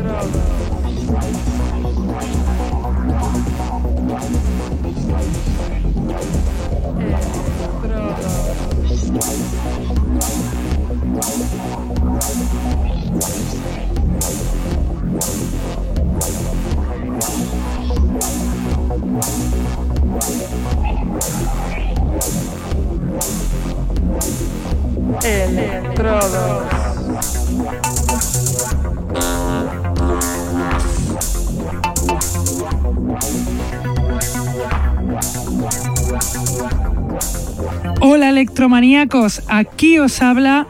Entrada. Hola electromaníacos, aquí os habla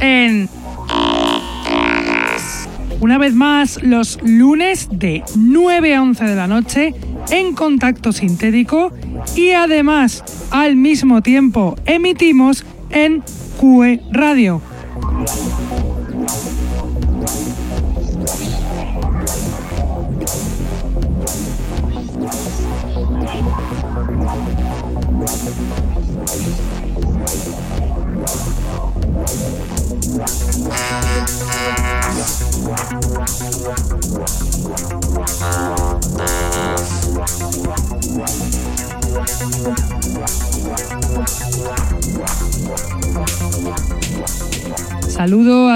en una vez más los lunes de 9 a 11 de la noche en contacto sintético y además al mismo tiempo emitimos en QE Radio.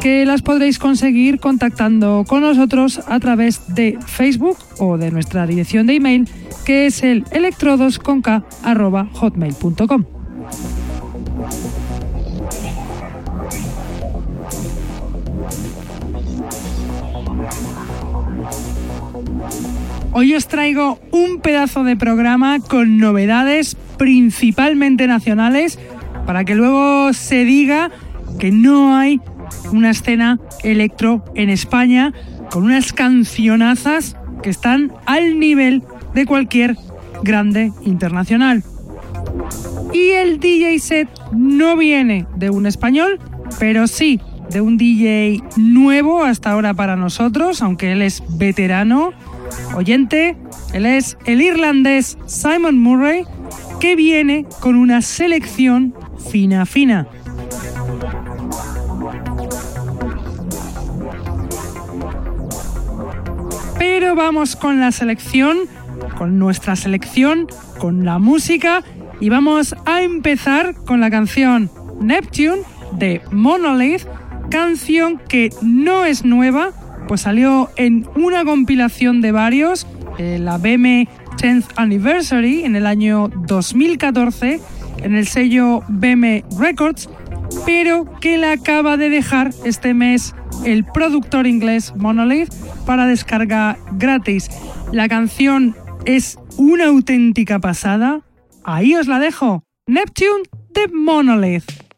que las podréis conseguir contactando con nosotros a través de Facebook o de nuestra dirección de email que es el electrodosconk.hotmail.com. Hoy os traigo un pedazo de programa con novedades principalmente nacionales para que luego se diga que no hay una escena electro en España con unas cancionazas que están al nivel de cualquier grande internacional. Y el DJ set no viene de un español, pero sí de un DJ nuevo hasta ahora para nosotros, aunque él es veterano, oyente, él es el irlandés Simon Murray, que viene con una selección fina fina. Pero vamos con la selección, con nuestra selección, con la música. Y vamos a empezar con la canción Neptune de Monolith, canción que no es nueva, pues salió en una compilación de varios, eh, la BM 10th Anniversary en el año 2014 en el sello BM Records, pero que la acaba de dejar este mes el productor inglés Monolith para descarga gratis. La canción es una auténtica pasada. Ahí os la dejo. Neptune de Monolith.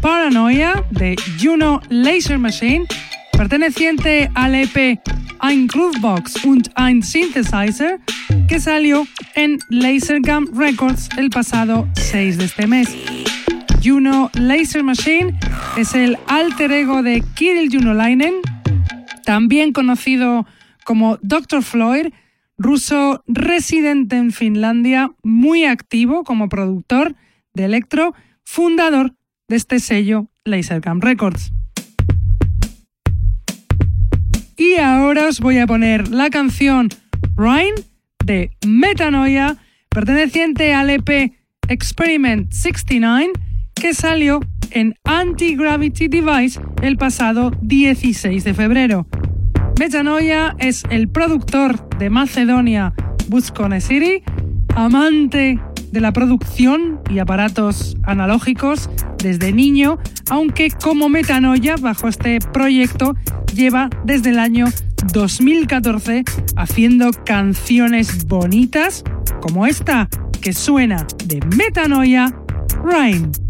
Paranoia de Juno Laser Machine, perteneciente al EP Ein Groovebox und ein Synthesizer, que salió en Lasergum Records el pasado 6 de este mes. Juno Laser Machine es el alter ego de Kirill Junolainen, también conocido como Dr. Floyd, ruso residente en Finlandia, muy activo como productor de electro, fundador de este sello Lasercam Records. Y ahora os voy a poner la canción Rhine de Metanoia, perteneciente al EP Experiment 69, que salió en Anti-Gravity Device el pasado 16 de febrero. Metanoia es el productor de Macedonia Buscone City, amante de la producción y aparatos analógicos desde niño, aunque como Metanoia bajo este proyecto lleva desde el año 2014 haciendo canciones bonitas como esta que suena de Metanoia Rhyme.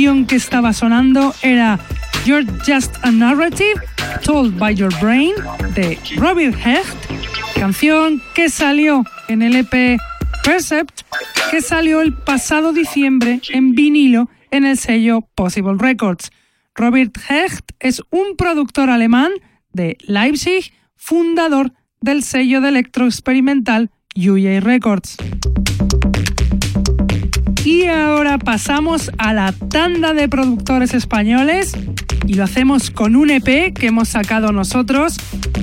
Canción que estaba sonando era You're Just a Narrative, Told by Your Brain, de Robert Hecht, canción que salió en el EP Percept, que salió el pasado diciembre en vinilo en el sello Possible Records. Robert Hecht es un productor alemán de Leipzig, fundador del sello de electro experimental UJ Records. Y ahora pasamos a la tanda de productores españoles y lo hacemos con un EP que hemos sacado nosotros.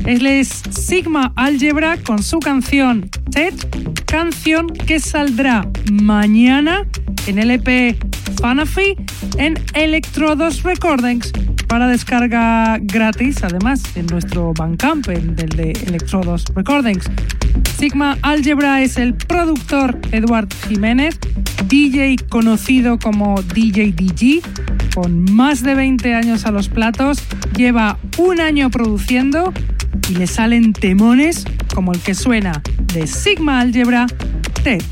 Es Sigma Algebra con su canción TED, canción que saldrá mañana en el EP Fanafi en Electrodos Recordings para descarga gratis, además, en nuestro Bandcamp, el del de Electrodos Recordings. Sigma Algebra es el productor Eduard Jiménez, DJ conocido como DJ DG, con más de 20 años a los platos, lleva un año produciendo y le salen temones como el que suena de Sigma Algebra TED.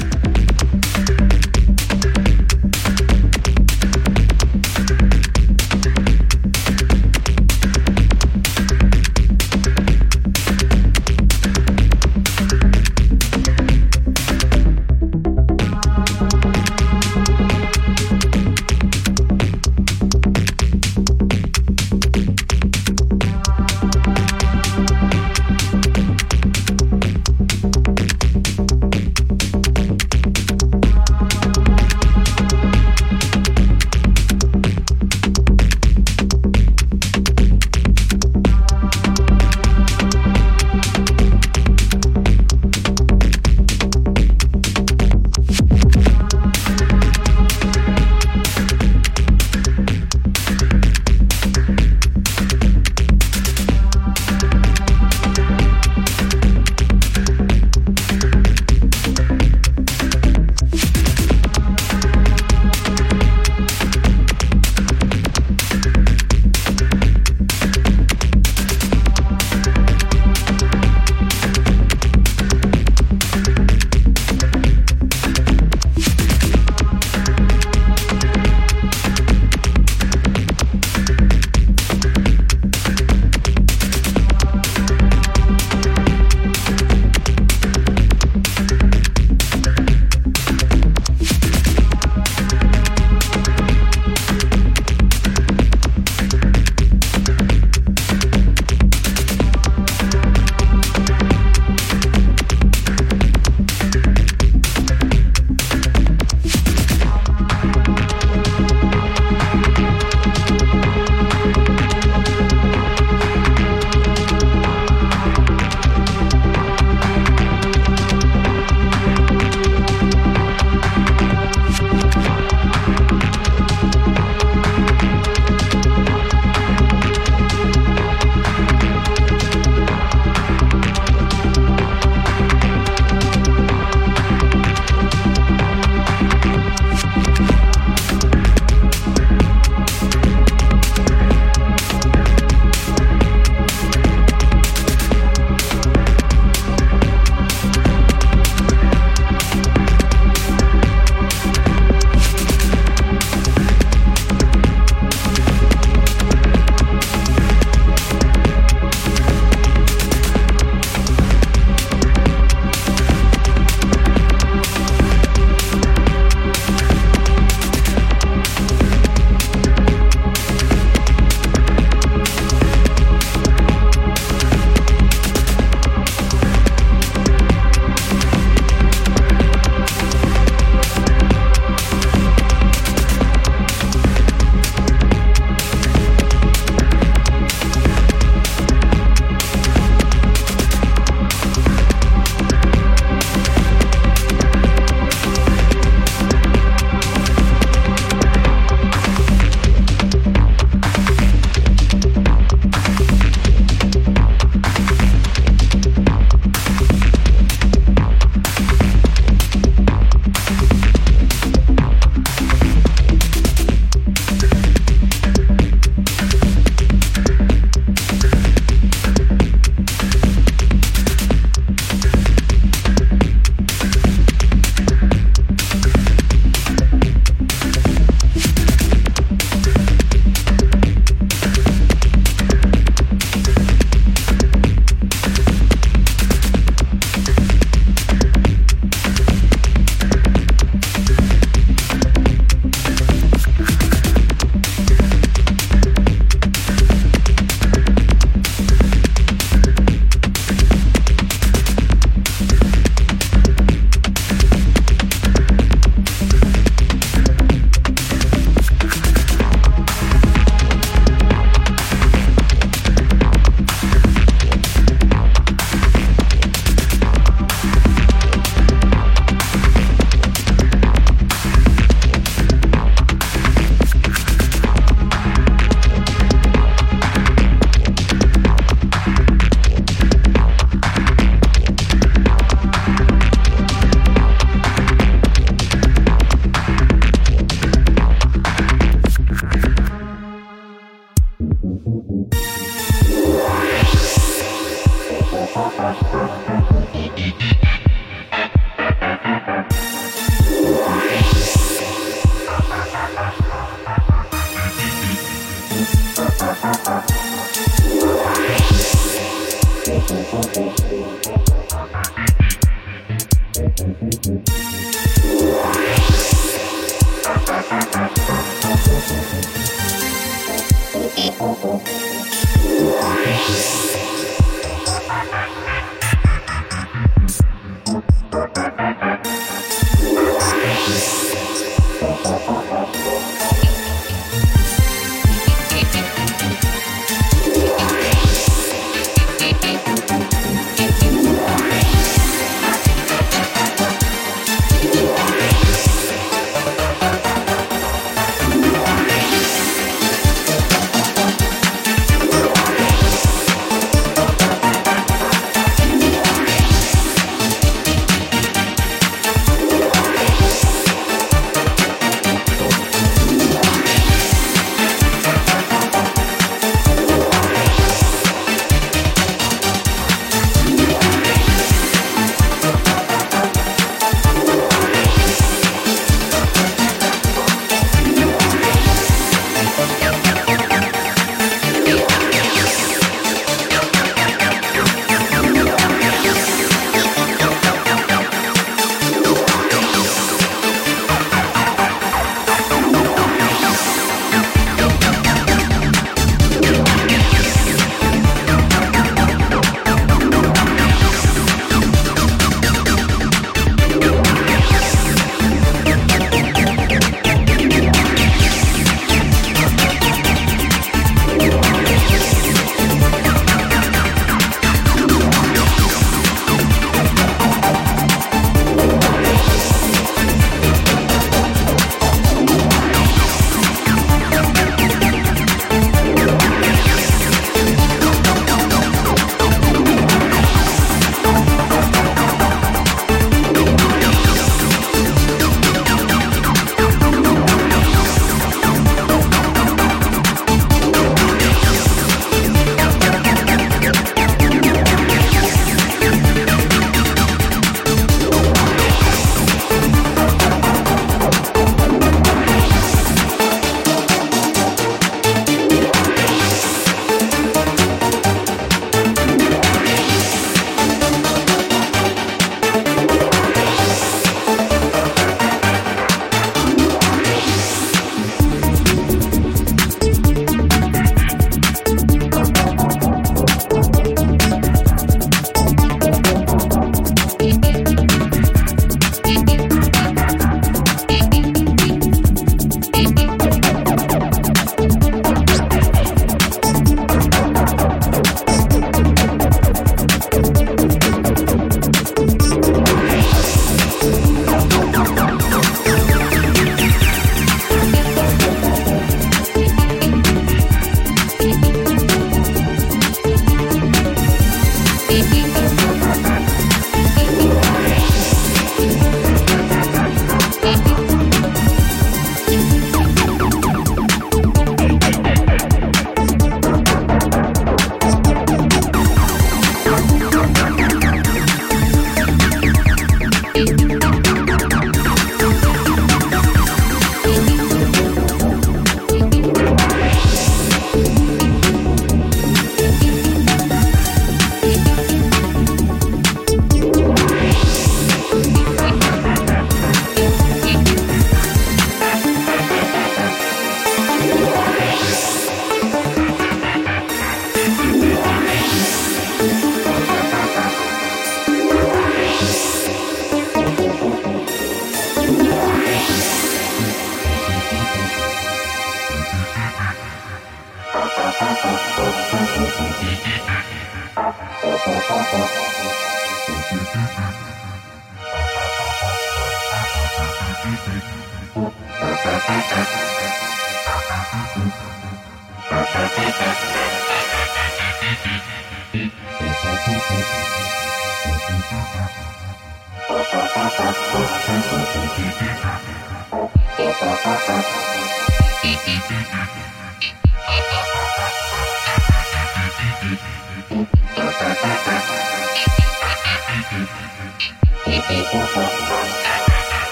Música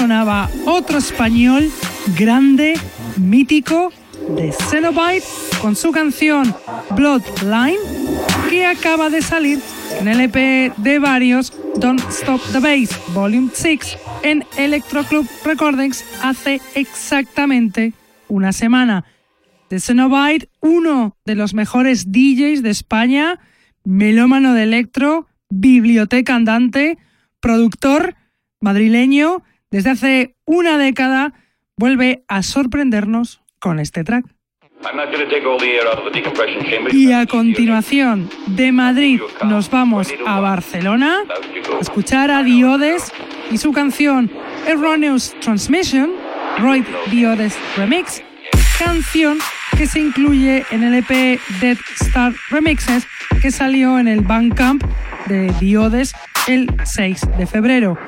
sonaba otro español grande, mítico, de Cenobite, con su canción Bloodline, que acaba de salir en el EP de varios Don't Stop the Bass Volume 6 en Electro Club Recordings hace exactamente una semana. De Cenobite, uno de los mejores DJs de España, melómano de electro, biblioteca andante, productor madrileño desde hace una década vuelve a sorprendernos con este track. Y a continuación, de Madrid nos vamos a Barcelona a escuchar a Diodes y su canción Erroneous Transmission, Roy Diodes Remix, canción que se incluye en el EP Dead Star Remixes que salió en el Bandcamp de Diodes el 6 de febrero.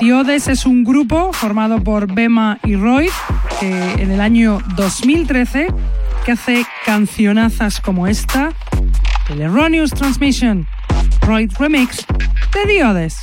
Diodes es un grupo formado por Bema y Roy que en el año 2013 que hace cancionazas como esta, el Erroneous Transmission, Roy Remix de Diodes.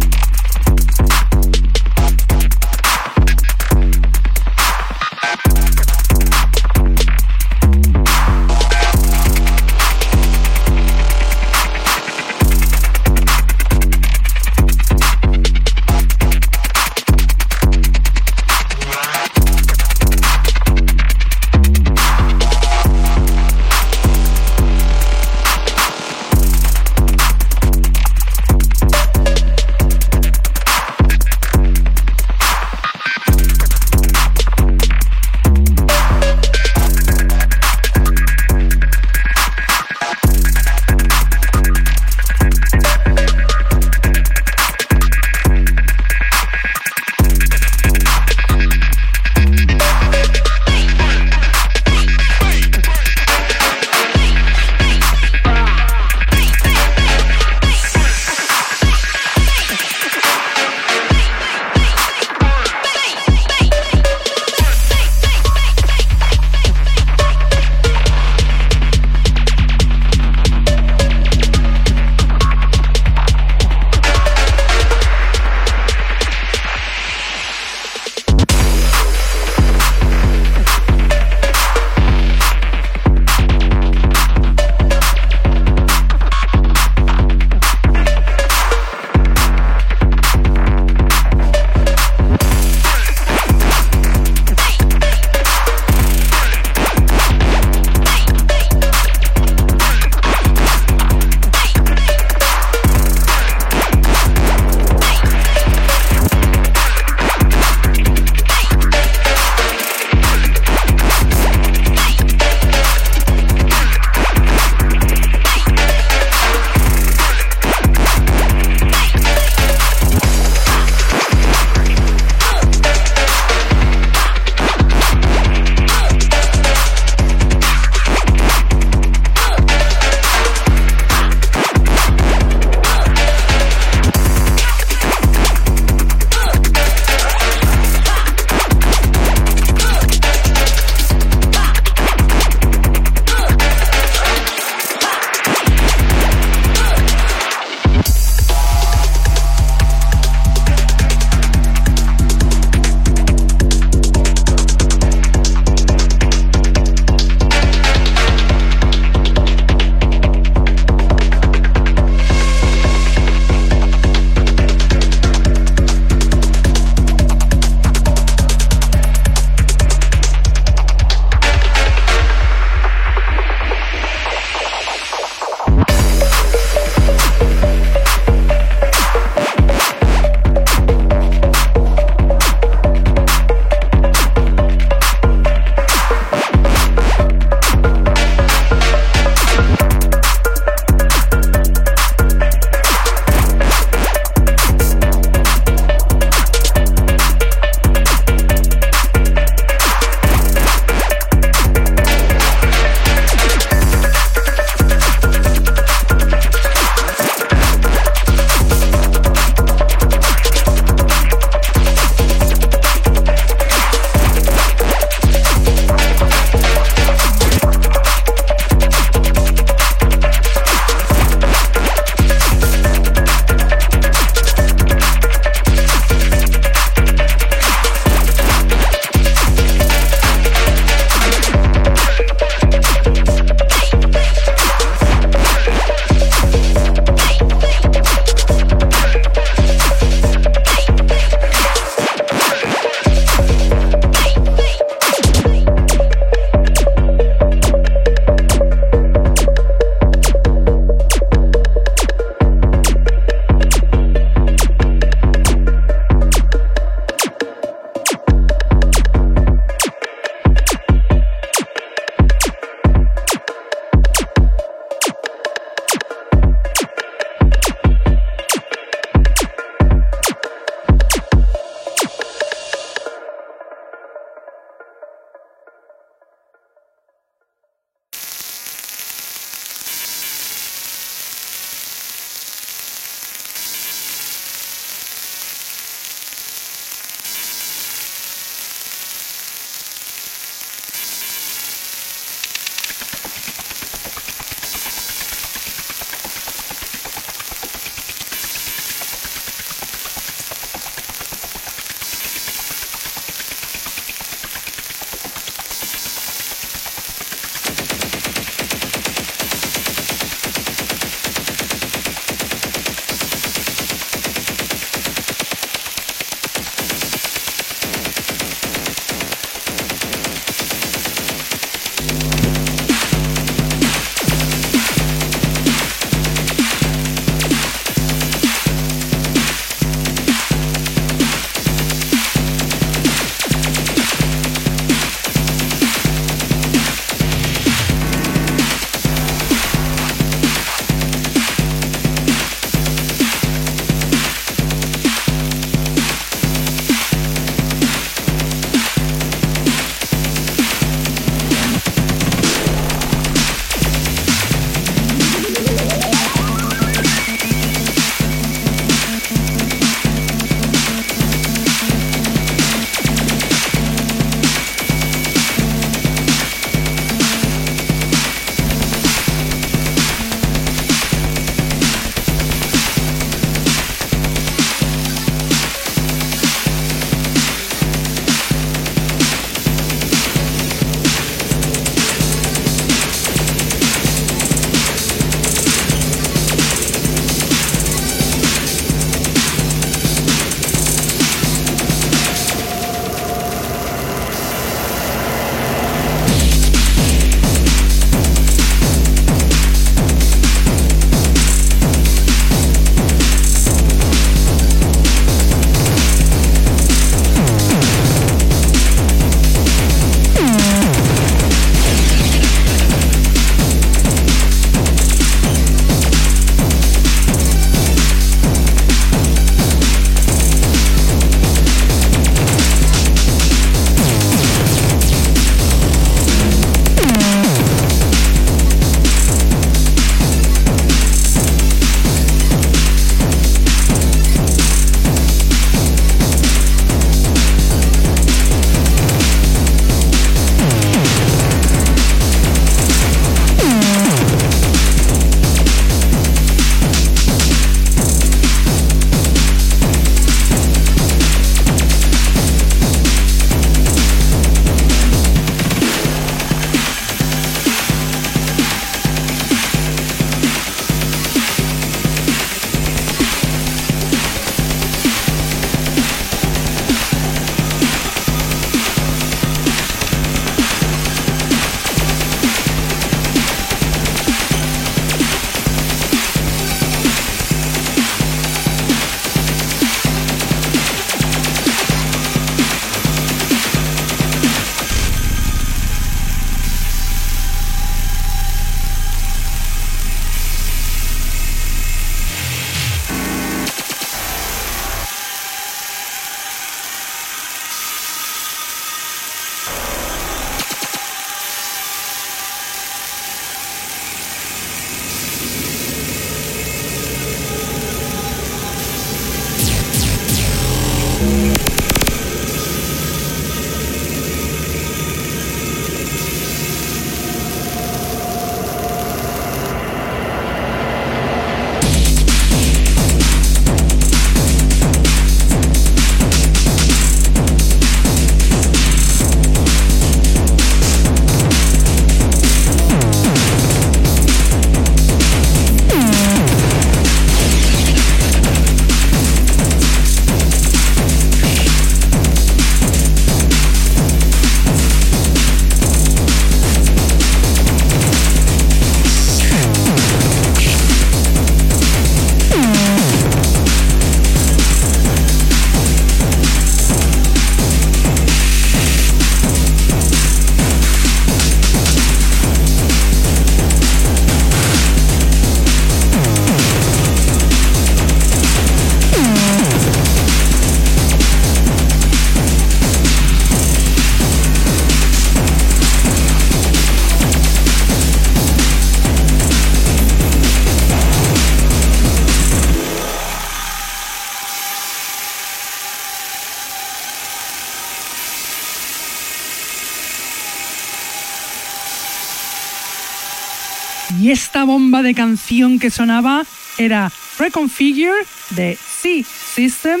De canción que sonaba era Reconfigure de C System,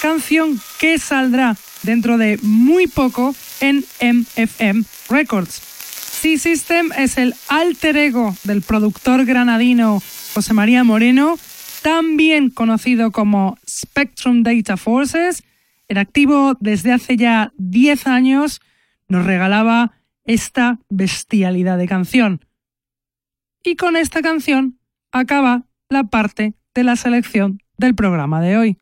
canción que saldrá dentro de muy poco en MFM Records. C System es el alter ego del productor granadino José María Moreno, también conocido como Spectrum Data Forces, en activo desde hace ya 10 años, nos regalaba esta bestialidad de canción. Y con esta canción acaba la parte de la selección del programa de hoy.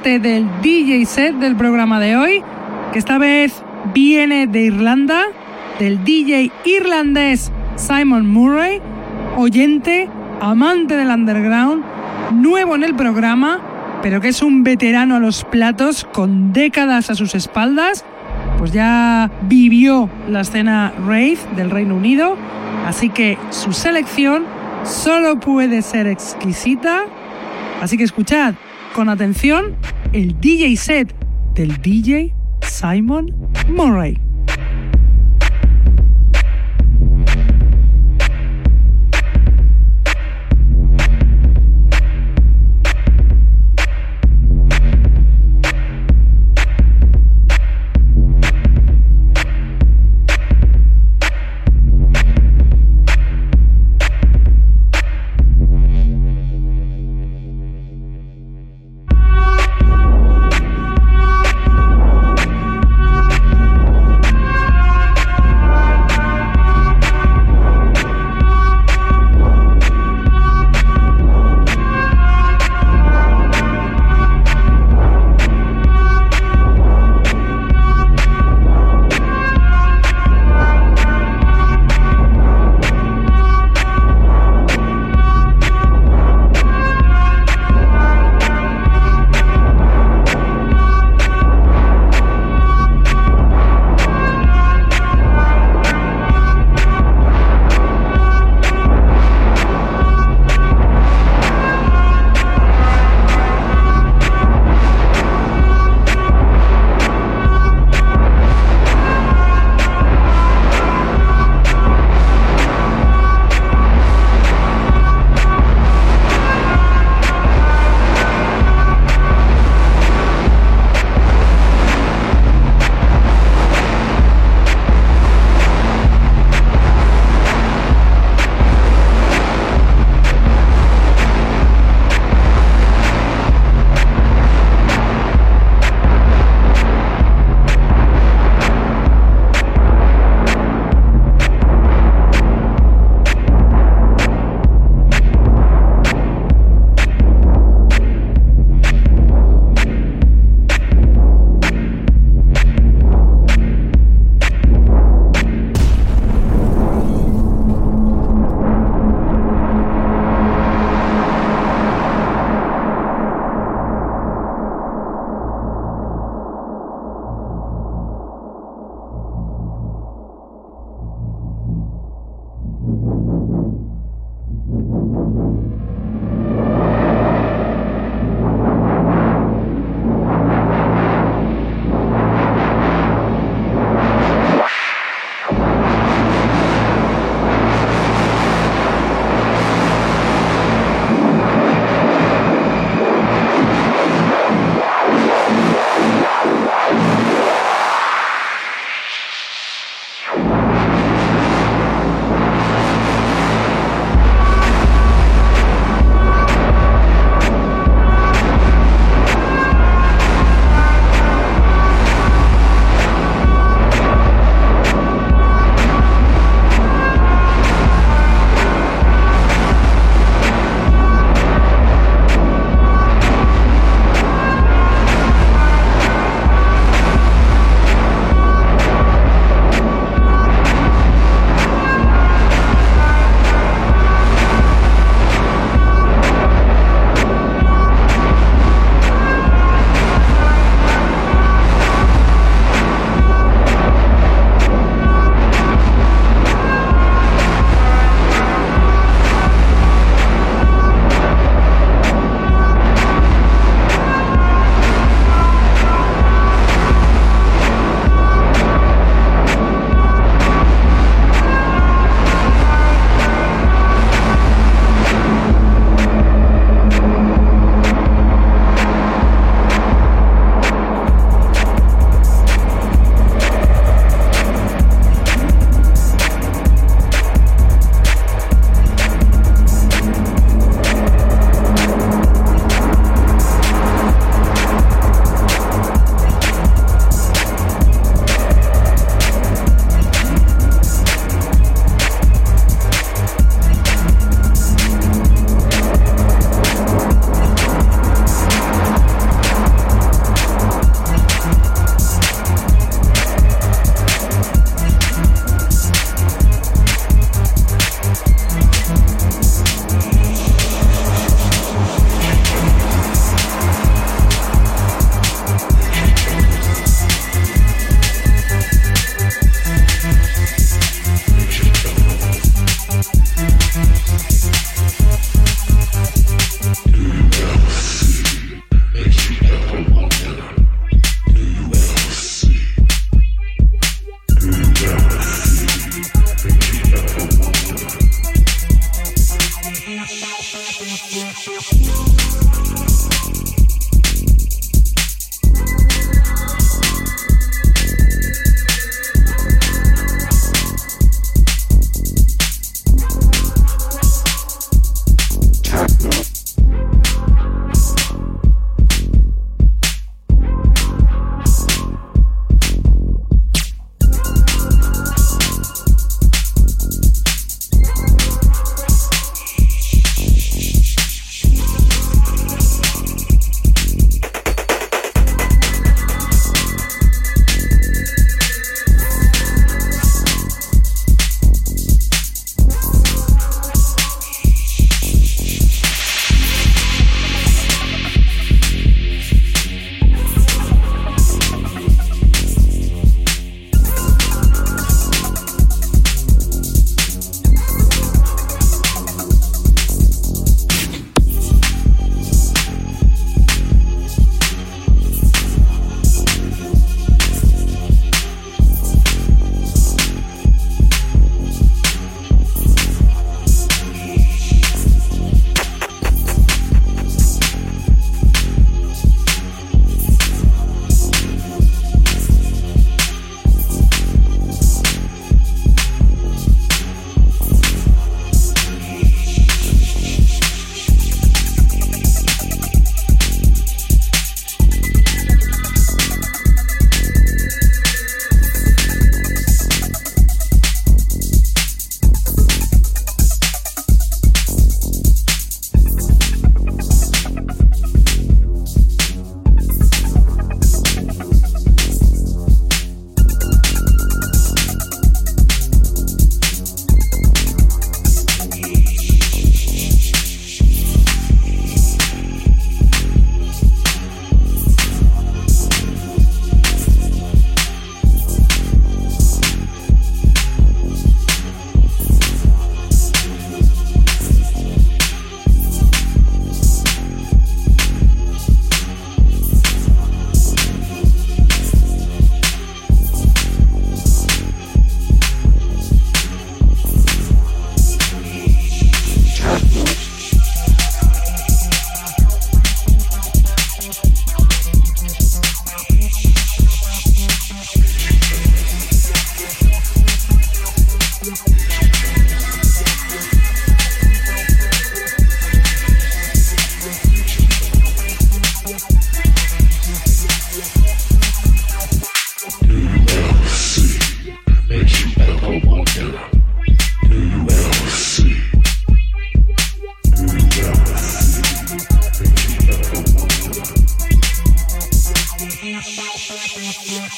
Parte del DJ set del programa de hoy, que esta vez viene de Irlanda, del DJ irlandés Simon Murray, oyente, amante del underground, nuevo en el programa, pero que es un veterano a los platos con décadas a sus espaldas, pues ya vivió la escena rave del Reino Unido, así que su selección solo puede ser exquisita. Así que escuchad con atención el DJ set del DJ Simon Murray.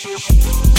Música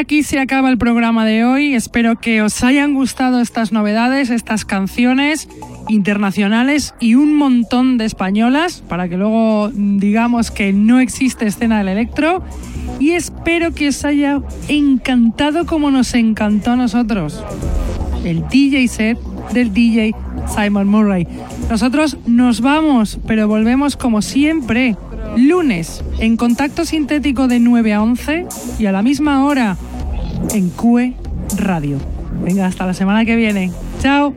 aquí se acaba el programa de hoy. Espero que os hayan gustado estas novedades, estas canciones internacionales y un montón de españolas, para que luego digamos que no existe escena del electro. Y espero que os haya encantado como nos encantó a nosotros el DJ set del DJ Simon Murray. Nosotros nos vamos, pero volvemos como siempre lunes en contacto sintético de 9 a 11 y a la misma hora en QE Radio. Venga, hasta la semana que viene. Chao.